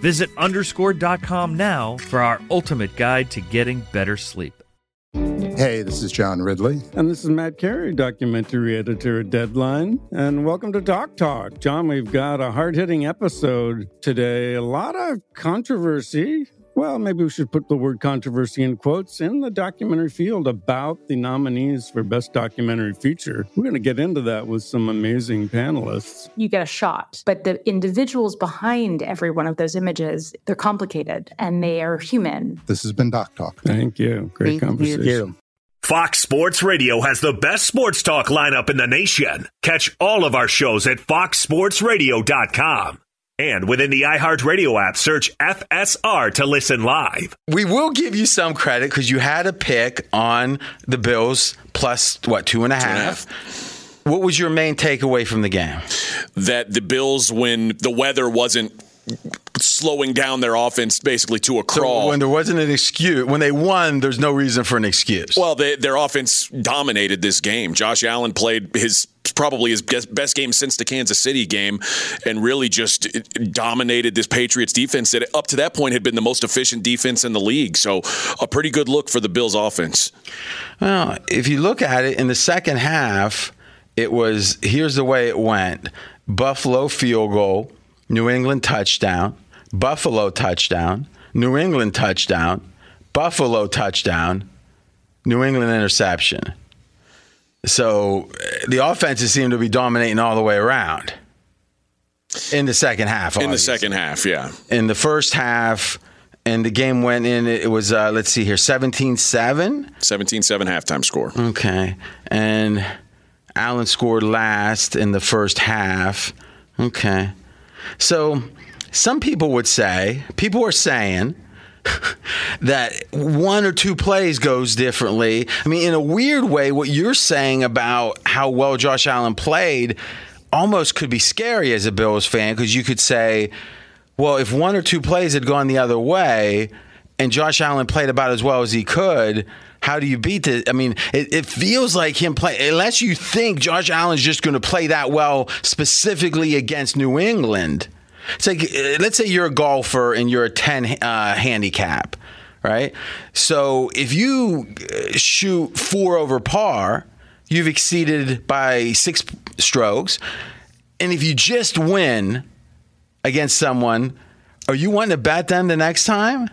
Visit underscored.com now for our ultimate guide to getting better sleep. Hey, this is John Ridley. And this is Matt Carey, documentary editor at Deadline. And welcome to Doc Talk. John, we've got a hard hitting episode today. A lot of controversy. Well, maybe we should put the word controversy in quotes in the documentary field about the nominees for Best Documentary Feature. We're going to get into that with some amazing panelists. You get a shot, but the individuals behind every one of those images, they're complicated and they are human. This has been Doc Talk. Thank you. Great Thank conversation. you. Fox Sports Radio has the best sports talk lineup in the nation. Catch all of our shows at foxsportsradio.com. And within the iHeartRadio app, search FSR to listen live. We will give you some credit because you had a pick on the Bills plus, what, two and a half? What was your main takeaway from the game? that the Bills, when the weather wasn't slowing down their offense basically to a crawl. So when there wasn't an excuse, when they won, there's no reason for an excuse. well, they, their offense dominated this game. Josh Allen played his probably his best, best game since the Kansas City game, and really just dominated this Patriots defense that up to that point had been the most efficient defense in the league. So a pretty good look for the Bills offense. Well, if you look at it in the second half, it was here's the way it went Buffalo field goal, New England touchdown, Buffalo touchdown, New England touchdown, Buffalo touchdown, New England interception. So uh, the offenses seem to be dominating all the way around in the second half. In the second half, yeah. In the first half, and the game went in, it was, uh, let's see here, 17 7. 17 7 halftime score. Okay. And Allen scored last in the first half. Okay. So some people would say, people are saying that one or two plays goes differently. I mean, in a weird way, what you're saying about how well Josh Allen played almost could be scary as a Bills fan because you could say, well, if one or two plays had gone the other way and Josh Allen played about as well as he could, how do you beat it? I mean, it, it feels like him play unless you think Josh Allen's just going to play that well specifically against New England. It's like uh, let's say you're a golfer and you're a 10 uh, handicap, right? So if you uh, shoot four over par, you've exceeded by six strokes, and if you just win against someone, are you wanting to bet them the next time?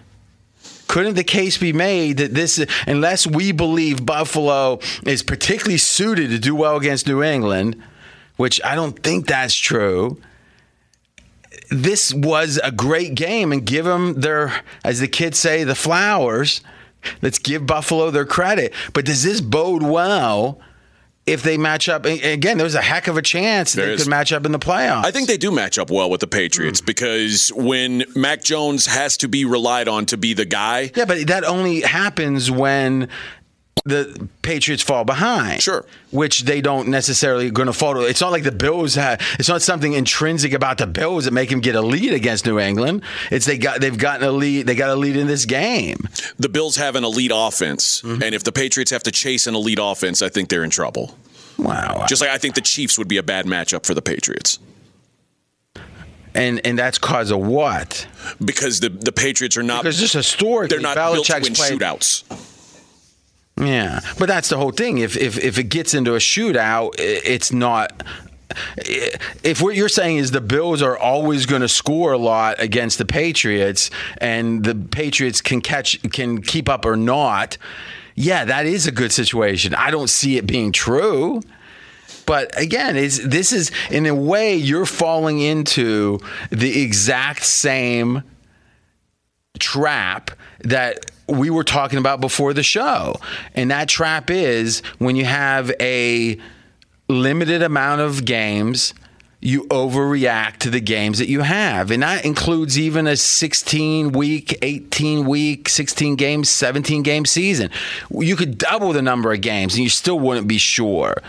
Couldn't the case be made that this, unless we believe Buffalo is particularly suited to do well against New England, which I don't think that's true, this was a great game and give them their, as the kids say, the flowers. Let's give Buffalo their credit. But does this bode well? If they match up again, there's a heck of a chance There they is. could match up in the playoffs. I think they do match up well with the Patriots hmm. because when Mac Jones has to be relied on to be the guy, Yeah, but that only happens when the Patriots fall behind. Sure. Which they don't necessarily going to fall. to. It's not like the Bills have. It's not something intrinsic about the Bills that make them get a lead against New England. It's they got they've gotten a lead. They got a lead in this game. the Bills have an elite offense, Mm-hmm. and if the Patriots have to chase an elite offense, I think they're in trouble. Wow. Just like I think the Chiefs would be a bad matchup for the Patriots. And and that's cause of what? Because the the Patriots are not Because just historically, they're not built to win played- shootouts. Yeah, but that's the whole thing. If if if it gets into a shootout, it's not. If what you're saying is the Bills are always going to score a lot against the Patriots, and the Patriots can catch can keep up or not, yeah, that is a good situation. I don't see it being true. But again, is this is in a way you're falling into the exact same trap that we were talking about before the show. And that trap is when you have a limited amount of games, you overreact to the games that you have. And that includes even a 16 week, 18 week, 16 game, 17 game season. You could double the number of games and you still wouldn't be sure.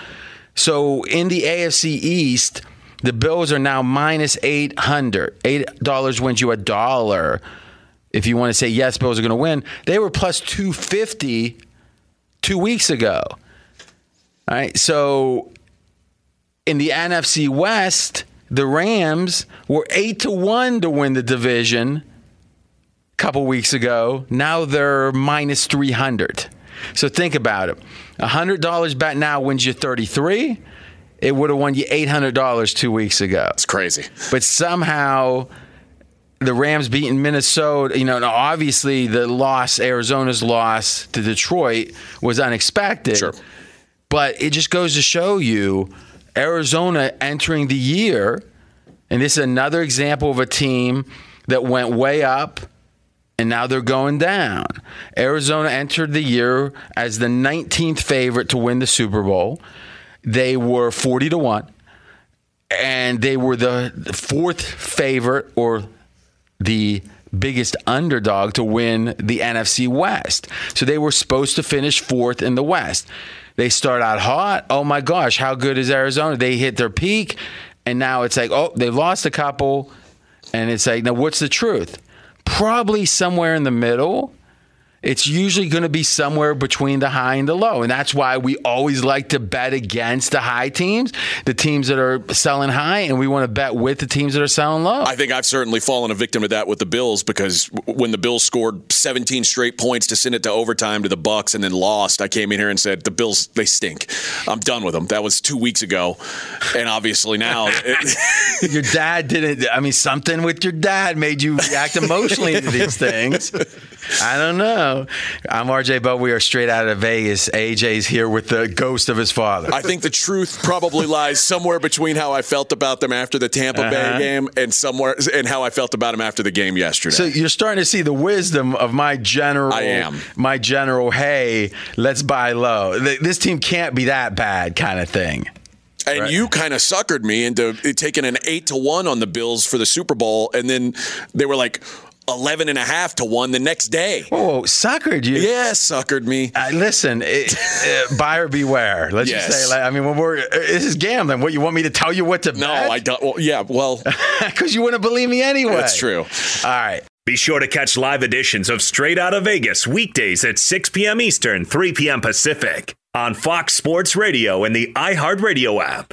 So in the AFC East, the Bills are now minus 800. $8 wins you a dollar. If you want to say, yes, Bills are going to win, they were plus 250 two weeks ago. All right. So in the NFC West, the Rams were 8 to 1 to win the division a couple weeks ago. Now they're minus 300. So think about it. $100 bet now wins you 33. It would have won you $800 two weeks ago. It's crazy. But somehow the Rams beating Minnesota, you know, now obviously the loss, Arizona's loss to Detroit was unexpected. Sure. But it just goes to show you Arizona entering the year, and this is another example of a team that went way up and now they're going down. Arizona entered the year as the 19th favorite to win the Super Bowl. They were 40 to 1 and they were the fourth favorite or the biggest underdog to win the NFC West. So they were supposed to finish fourth in the West. They start out hot. Oh my gosh, how good is Arizona? They hit their peak, and now it's like, oh, they lost a couple, and it's like, now what's the truth? Probably somewhere in the middle. It's usually going to be somewhere between the high and the low. And that's why we always like to bet against the high teams, the teams that are selling high, and we want to bet with the teams that are selling low. I think I've certainly fallen a victim to that with the Bills because when the Bills scored 17 straight points to send it to overtime to the Bucks and then lost, I came in here and said the Bills they stink. I'm done with them. That was two weeks ago, and obviously now it, your dad didn't, I mean, something with your dad made you react emotionally to these things. I don't know. I'm RJ Bell. We are straight out of Vegas. AJ's here with the ghost of his father. I think the truth probably lies somewhere between how I felt about them after the Tampa Uh-huh. Bay game and somewhere and how I felt about them after the game yesterday. So you're starting to see the wisdom of my general. I am. my general. Hey, let's buy low. This team can't be that bad, kind of thing. And you kind of suckered me into taking an eight to one on the Bills for the Super Bowl, and then they were like 11 and a half to one the next day. Whoa, suckered you? Yeah, suckered me. Uh, listen, it, uh, buyer beware. Let's Yes. just say, like, I mean, when we're uh, this is gambling. What you want me to tell you what to No, bet? I don't. Well, yeah, well, because you wouldn't believe me anyway. that's true. All right. Be sure to catch live editions of Straight Outta Vegas weekdays at 6 p.m. Eastern, 3 p.m. Pacific on Fox Sports Radio and the iHeartRadio app.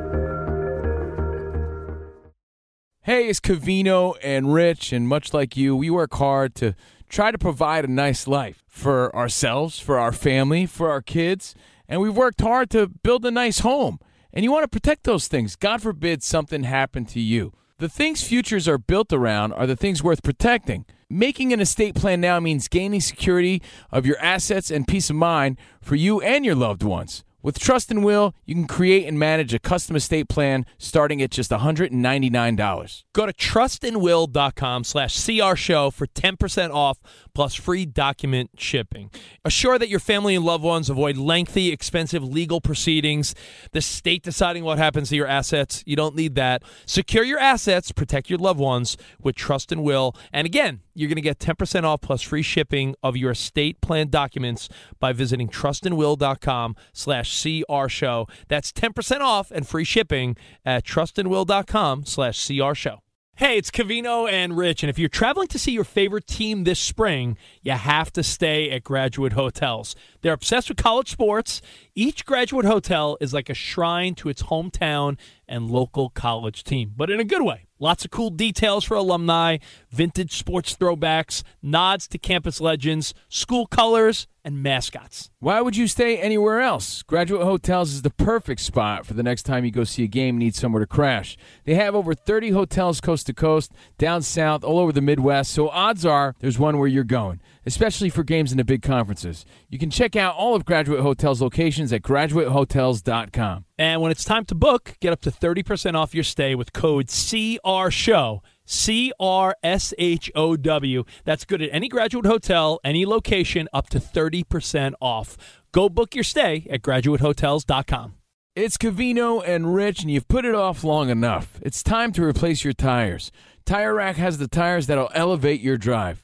Hey, it's Covino and Rich, and much like you, we work hard to try to provide a nice life for ourselves, for our family, for our kids, and we've worked hard to build a nice home. And you want to protect those things. God forbid something happened to you. The things futures are built around are the things worth protecting. Making an estate plan now means gaining security of your assets and peace of mind for you and your loved ones. With Trust and Will, you can create and manage a custom estate plan starting at just $199. Go to trustandwill.com slash CR show for 10% off plus free document shipping. Assure that your family and loved ones avoid lengthy, expensive legal proceedings, the state deciding what happens to your assets. You don't need that. Secure your assets, protect your loved ones with Trust and Will. And again, you're going to get 10% off plus free shipping of your estate plan documents by visiting trustandwill.com slash CR show. That's 10% off and free shipping at trustandwill.com slash CR show. Hey, it's Covino and Rich, and if you're traveling to see your favorite team this spring, you have to stay at Graduate Hotels. They're obsessed with college sports. Each Graduate Hotel is like a shrine to its hometown and local college team, but in a good way. Lots of cool details for alumni, vintage sports throwbacks, nods to campus legends, school colors, and mascots. Why would you stay anywhere else? Graduate Hotels is the perfect spot for the next time you go see a game and need somewhere to crash. They have over 30 hotels coast to coast, down south, all over the Midwest, so odds are there's one where you're going, especially for games in the big conferences. You can check out all of Graduate Hotels locations at graduatehotels.com. And when it's time to book, get up to 30% off your stay with code CRSHOW. C R S H O W. That's good at any graduate hotel, any location, up to 30% off. Go book your stay at graduatehotels.com. It's Covino and Rich, and you've put it off long enough. It's time to replace your tires. Tire Rack has the tires that'll elevate your drive.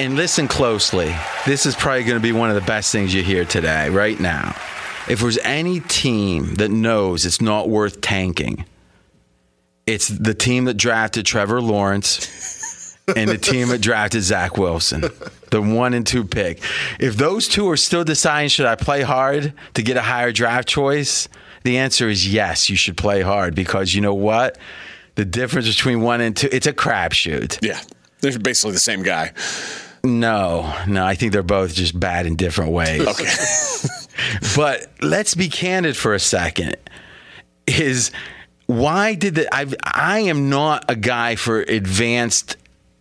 And listen closely. This is probably going to be one of the best things you hear today, right now. If there's any team that knows it's not worth tanking, it's the team that drafted Trevor Lawrence and the team that drafted Zach Wilson, the one and two pick. If those two are still deciding, should I play hard to get a higher draft choice? The answer is yes, you should play hard because you know what? The difference between one and two, it's a crapshoot. Yeah, they're basically the same guy. No, no, I think they're both just bad in different ways. Okay. but let's be candid for a second. Is why did the I I am not a guy for advanced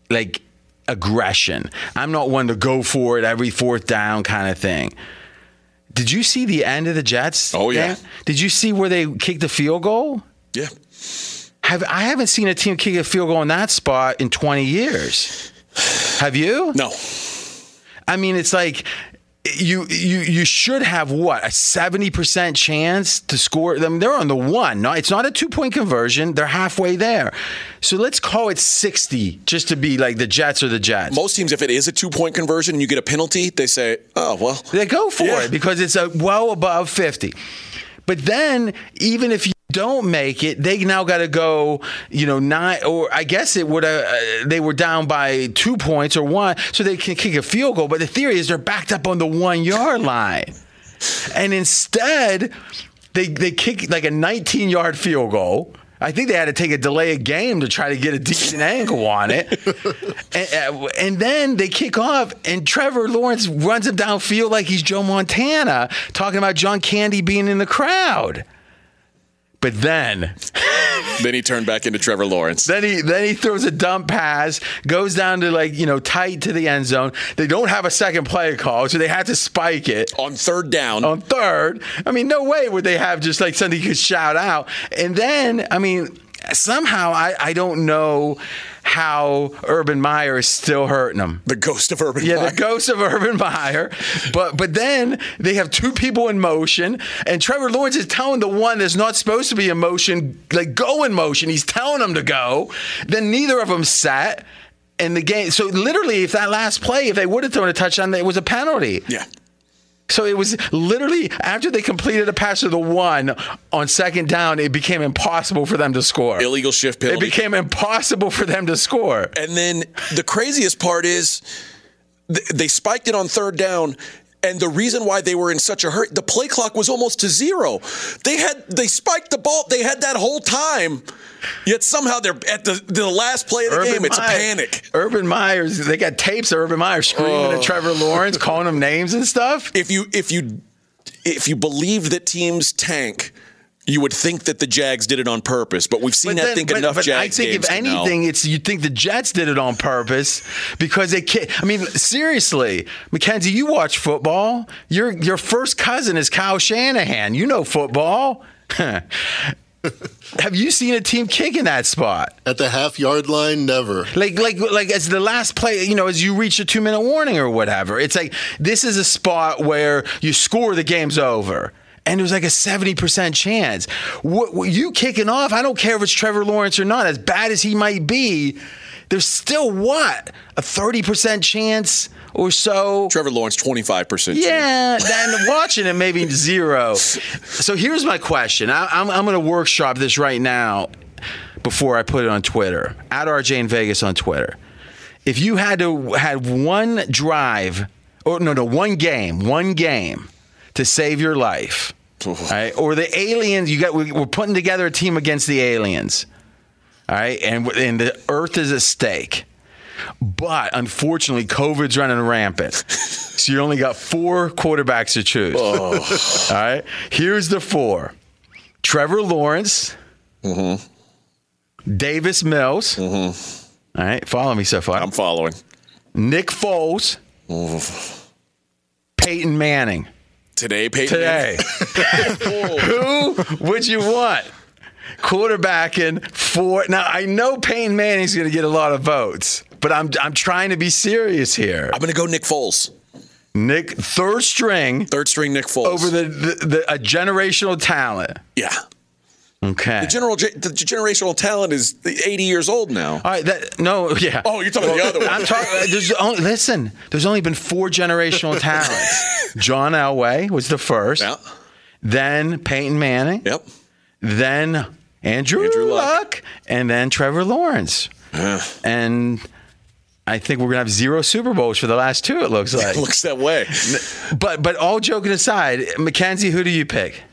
like aggression. I'm not one to go for it every fourth down kind of thing. Did you see the end of the Jets? Oh yeah. game? Did you see where they kicked the field goal? Yeah. Have I haven't seen a team kick a field goal in that spot in 20 years. Have you? No. I mean, it's like you you you should have what a seventy percent chance to score. I mean, they're on the one. No, it's not a two point conversion. They're halfway there. So let's call it sixty, just to be like the Jets or the Jets. Most teams, if it is a two point conversion and you get a penalty, they say, "Oh well." They go for Yeah. it because it's a well above fifty. But then, even if you don't make it, they now got to go, you know, nine, or I guess it would uh, they were down by two points or one, so they can kick a field goal. But the theory is they're backed up on the one yard line. And instead, they, they kick like a 19 yard field goal. I think they had to take a delay of game to try to get a decent angle on it. and, uh, and then they kick off, and Trevor Lawrence runs him downfield like he's Joe Montana, talking about John Candy being in the crowd. But then, then he turned back into Trevor Lawrence. then he then he throws a dump pass, goes down to like you know tight to the end zone. They don't have a second play call, so they had to spike it On third down, on third. I mean, no way would they have just like something you could shout out. And then, I mean, somehow I, I don't know how Urban Meyer is still hurting him. The ghost of Urban Yeah, Meyer. the ghost of Urban Meyer. But but then they have two people in motion, and Trevor Lawrence is telling the one that's not supposed to be in motion, like go in motion. He's telling them to go. Then neither of them sat. And the game, so literally, if that last play, if they would have thrown a touchdown, it was a penalty. Yeah. So it was literally after they completed a pass to the one on second down, it became impossible for them to score. Illegal shift It became impossible for them to score. And then the craziest part is th- they spiked it on third down. And the reason why they were in such a hurry, the play clock was almost to zero. They had they spiked the ball. They had that whole time. Yet somehow they're at the the last play of the game. It's a panic. Urban Myers, they got tapes of Urban Myers screaming Oh. at Trevor Lawrence, calling him names and stuff. If you if you if you believe that teams tank, you would think that the Jags did it on purpose. But we've seen, I then- think, but- enough but Jags I think games if anything, it's you think the Jets did it on purpose because they can't. I mean, seriously, Mackenzie, you watch football. Your your first cousin is Kyle Shanahan. You know football. Have you seen a team kick in that spot? At the half yard line, never. Like, like, like as the last play, you know, as you reach a two minute warning or whatever. It's like this is a spot where you score, the game's over. And it was like a 70% chance. What, what- you kicking off, I don't care if it's Trevor Lawrence or not, as bad as he might be, there's still what? A 30% chance or so? Trevor Lawrence, 25%. Yeah, then watching it maybe zero. So here's my question. I, I'm, I'm going to workshop this right now before I put it on Twitter. At RJ in Vegas on Twitter. If you had to had one drive, or no, no, one game, one game to save your life, right? Or the aliens, you got we- we're putting together a team against the aliens. All right, and, and the Earth is at stake. But unfortunately, COVID's running rampant. So you only got four quarterbacks to choose. Oh. All right. Here's the four Trevor Lawrence, mm-hmm. Davis Mills. Mm-hmm. All right. Follow me so far. I'm following. Nick Foles, mm-hmm. Peyton Manning. Today, Peyton. Today. Who would you want? Quarterbacking for now. I know Peyton Manning's going to get a lot of votes, but I'm I'm trying to be serious here. I'm going to go Nick Foles. Nick, third string, third string Nick Foles over the, the, the a generational talent. Yeah. Okay. The general the generational talent is 80 years old now. All right, that no, yeah. Oh, you're talking about the other one. I'm talking. There's only listen. There's only been four generational talents. John Elway was the first. Yeah. Then Peyton Manning. Yep. Then Andrew, Andrew Luck. Luck, and then Trevor Lawrence. Yeah. and I think we're gonna have zero Super Bowls for the last two. It looks like. It looks that way. But but all joking aside, Mackenzie, who do you pick?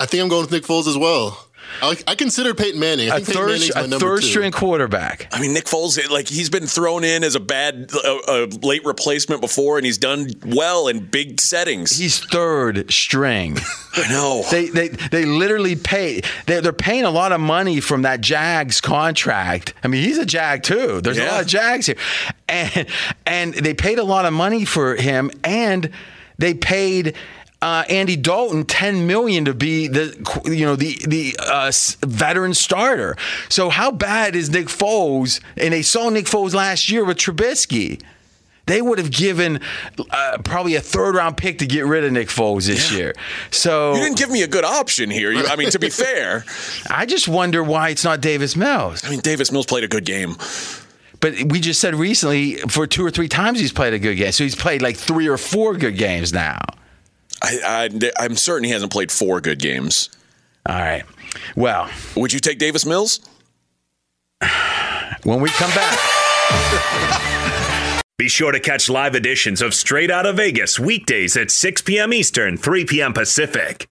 I think I'm going with Nick Foles as well. I, I consider Peyton Manning. I A think Peyton third Manning's my a number third two. string quarterback. I mean, Nick Foles, like he's been thrown in as a bad, a, a late replacement before, and he's done well in big settings. He's third string. I know. They they they literally pay. They're, they're paying a lot of money from that Jags contract. I mean, he's a Jag too. There's a lot of Jags here, and and they paid a lot of money for him, and they paid. Uh, Andy Dalton, ten million to be the you know the the uh, veteran starter. So how bad is Nick Foles? And they saw Nick Foles last year with Trubisky. They would have given uh, probably a third round pick to get rid of Nick Foles this year. So You didn't give me a good option here. You, I mean, to be fair, I just wonder why it's not Davis Mills. I mean, Davis Mills played a good game. But we just said recently for two or three times he's played a good game. So he's played like three or four good games now. I, I, I'm certain he hasn't played four good games. All right. Well, would you take Davis Mills? When we come back. Be sure to catch live editions of Straight Out of Vegas weekdays at 6 p.m. Eastern, 3 p.m. Pacific.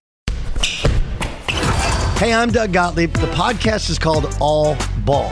Hey, I'm Doug Gottlieb. The podcast is called All Ball.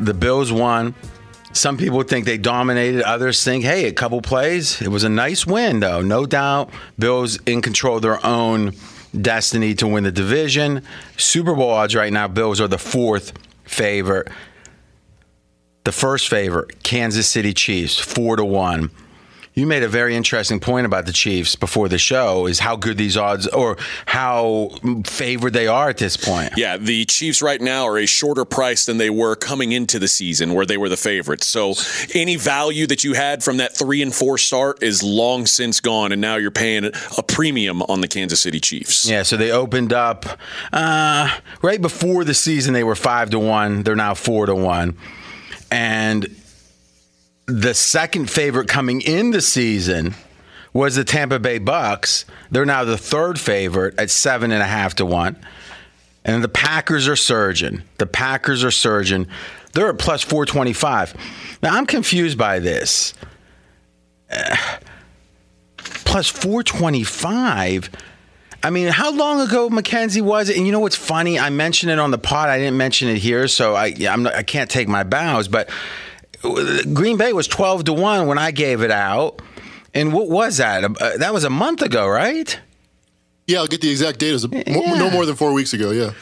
The Bills won. Some people think they dominated. Others think, hey, a couple plays. It was a nice win, though. No doubt. Bills in control of their own destiny to win the division. Super Bowl odds right now, Bills are the fourth favorite. The first favorite, Kansas City Chiefs, four to one. You made a very interesting point about the Chiefs before the show is how good these odds or how favored they are at this point. Yeah, the Chiefs right now are a shorter price than they were coming into the season where they were the favorites. So any value that you had from that 3 and 4 start is long since gone and now you're paying a premium on the Kansas City Chiefs. Yeah, so they opened up uh, right before the season they were 5 to 1, they're now 4 to 1. And the second favorite coming in the season was the Tampa Bay Bucks. They're now the third favorite at seven and a half to one. And the Packers are surging. The Packers are surging. They're at plus 425. Now, I'm confused by this. Uh, plus 425? I mean, how long ago, Mackenzie, was it? And you know what's funny? I mentioned it on the pod. I didn't mention it here, so I, I'm not, I can't take my bows. But Green Bay was 12 to 1 when I gave it out. And what was that? Uh, that was a month ago, right? Yeah, I'll get the exact date. It was a, yeah. no more than four weeks ago, yeah.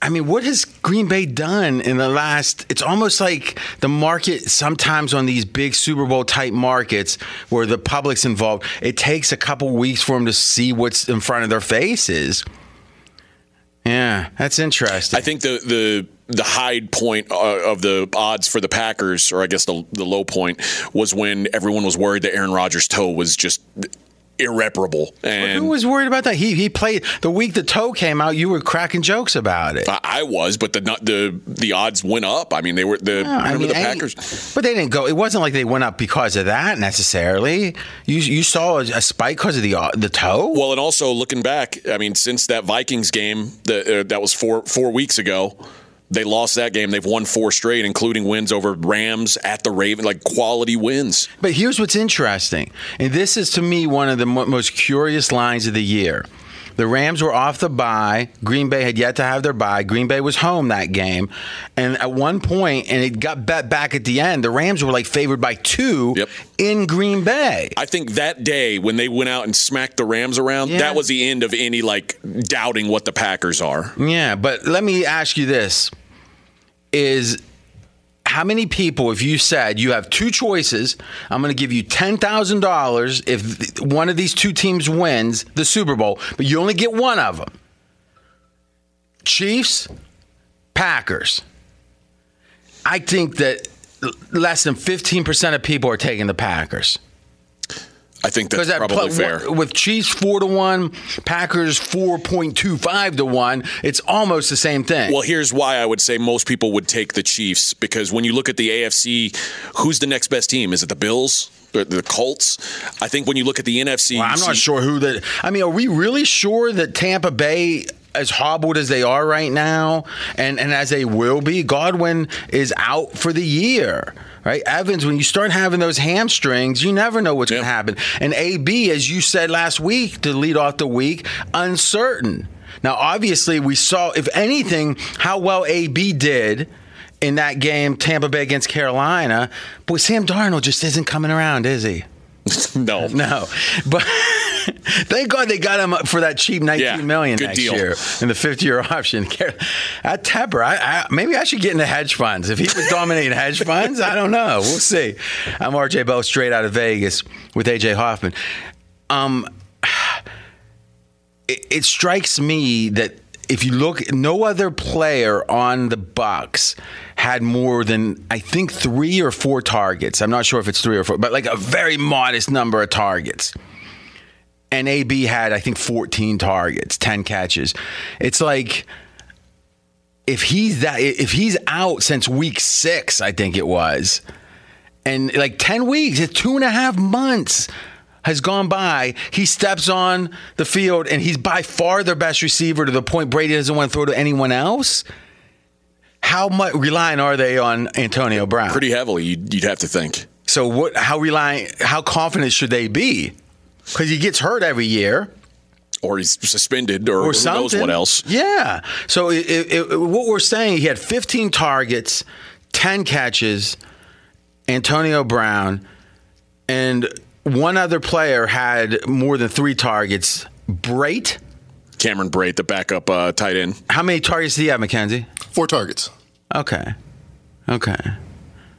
I mean, what has Green Bay done in the last? It's almost like the market sometimes on these big Super Bowl type markets where the public's involved, it takes a couple weeks for them to see what's in front of their faces. Yeah, that's interesting. I think the the the high point uh, of the odds for the Packers, or I guess the the low point, was when everyone was worried that Aaron Rodgers' toe was just irreparable. And Who was worried about that? He he played the week the toe came out. You were cracking jokes about it. I, I was, but the the the odds went up. I mean, they were the Yeah, I mean, the Packers. But they didn't go. It wasn't like they went up because of that necessarily. You you saw a, a spike because of the uh, the toe. Well, and also looking back, I mean, since that Vikings game that uh, that was four four weeks ago, they lost that game. They've won four straight, including wins over Rams at the Raven, like quality wins. But here's what's interesting, and this is to me one of the mo- most curious lines of the year. The Rams were off the bye. Green Bay had yet to have their bye. Green Bay was home that game. And at one point, and it got bet back at the end, the Rams were like favored by two in Green Bay. I think that day when they went out and smacked the Rams around, Yeah. that was the end of any like doubting what the Packers are. Yeah, but let me ask you this is how many people if you said you have two choices i'm going to give you $10000 if one of these two teams wins the super bowl but you only get one of them chiefs packers. I think that less than 15% of people are taking the packers I think that's probably pl- fair. With Chiefs four to one, Packers four point two five to one, it's almost the same thing. Well, here's why I would say most people would take the Chiefs because when you look at the AFC, who's the next best team? Is it the Bills? The Colts? I think when you look at the NFC, Well, I'm not sure who that. I mean, are we really sure that Tampa Bay, as hobbled as they are right now, and and as they will be, Godwin is out for the year. Right, Evans. When you start having those hamstrings, you never know what's going to happen. And AB, as you said last week, to lead off the week, uncertain. Now, obviously, we saw, if anything, how well AB did in that game, Tampa Bay against Carolina. Boy, Sam Darnold just isn't coming around, is he? no, no. But thank God they got him up for that cheap nineteen million good next deal. year in the fifth year option. At Tepper, I, I, maybe I should get into hedge funds. If he was dominating hedge funds, I don't know. We'll see. I'm RJ Bell, straight out of Vegas with AJ Hoffman. Um, it, it strikes me that if you look, no other player on the Bucks had more than I think three or four targets. I'm not sure if it's three or four, but like a very modest number of targets. And AB had I think 14 targets, 10 catches. It's like if he's that if he's out since week six, I think it was, and like 10 weeks, it's two and a half months has gone by. He steps on the field and he's by far their best receiver to the point Brady doesn't want to throw to anyone else. How much relying are they on Antonio Brown? Pretty heavily, you'd, you'd have to think. So what? How reliant? How confident should they be? Because he gets hurt every year, or he's suspended, or, or who knows what else. Yeah. So it, it, it- what we're saying, he had 15 targets, 10 catches. Antonio Brown and one other player had more than three targets. Brate. Cameron Brate, the backup uh, tight end. How many targets did he have, McKenzie? Four targets. Okay. Okay.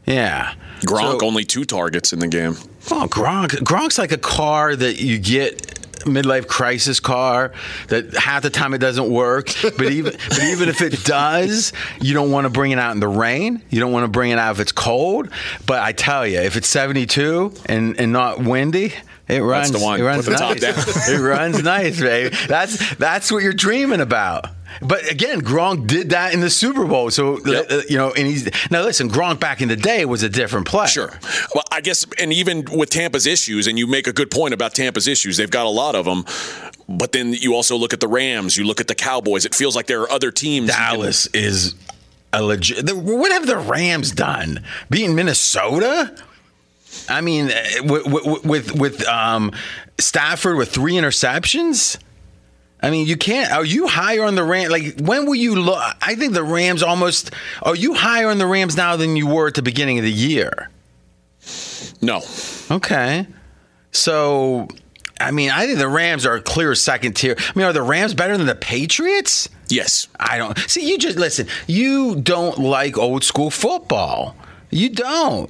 Yeah. Gronk So- only two targets in the game. Oh, Gronk. Gronk's like a car that you get midlife crisis car that half the time it doesn't work but even but even if it does you don't want to bring it out in the rain you don't want to bring it out if it's cold but I tell you if it's 72 and and not windy it runs the one. it runs Put the top nice down. it runs nice baby that's that's what you're dreaming about but again, Gronk did that in the Super Bowl. So uh, you know, and he's now listen. Gronk back in the day was a different player. Sure. Well, I guess, and even with Tampa's issues, and you make a good point about Tampa's issues, they've got a lot of them. But then you also look at the Rams, you look at the Cowboys. It feels like there are other teams. Dallas is a legit. the- What have the Rams done? Being Minnesota? I mean, with with with, with um, Stafford with three interceptions. I mean, you can't. Are you higher on the Rams? Like, when will you look? I think the Rams almost. Are you higher on the Rams now than you were at the beginning of the year? No. Okay. So, I mean, I think the Rams are a clear second tier. I mean, are the Rams better than the Patriots? Yes. I don't. See, you just listen. You don't like old school football. You don't.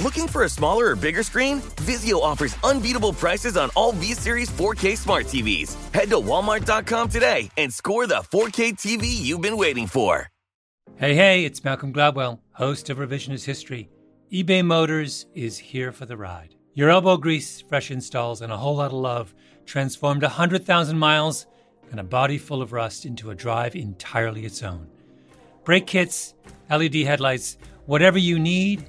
Looking for a smaller or bigger screen? Vizio offers unbeatable prices on all V Series 4K smart TVs. Head to Walmart.com today and score the 4K TV you've been waiting for. Hey, hey, it's Malcolm Gladwell, host of Revisionist History. eBay Motors is here for the ride. Your elbow grease, fresh installs, and a whole lot of love transformed 100,000 miles and a body full of rust into a drive entirely its own. Brake kits, LED headlights, whatever you need,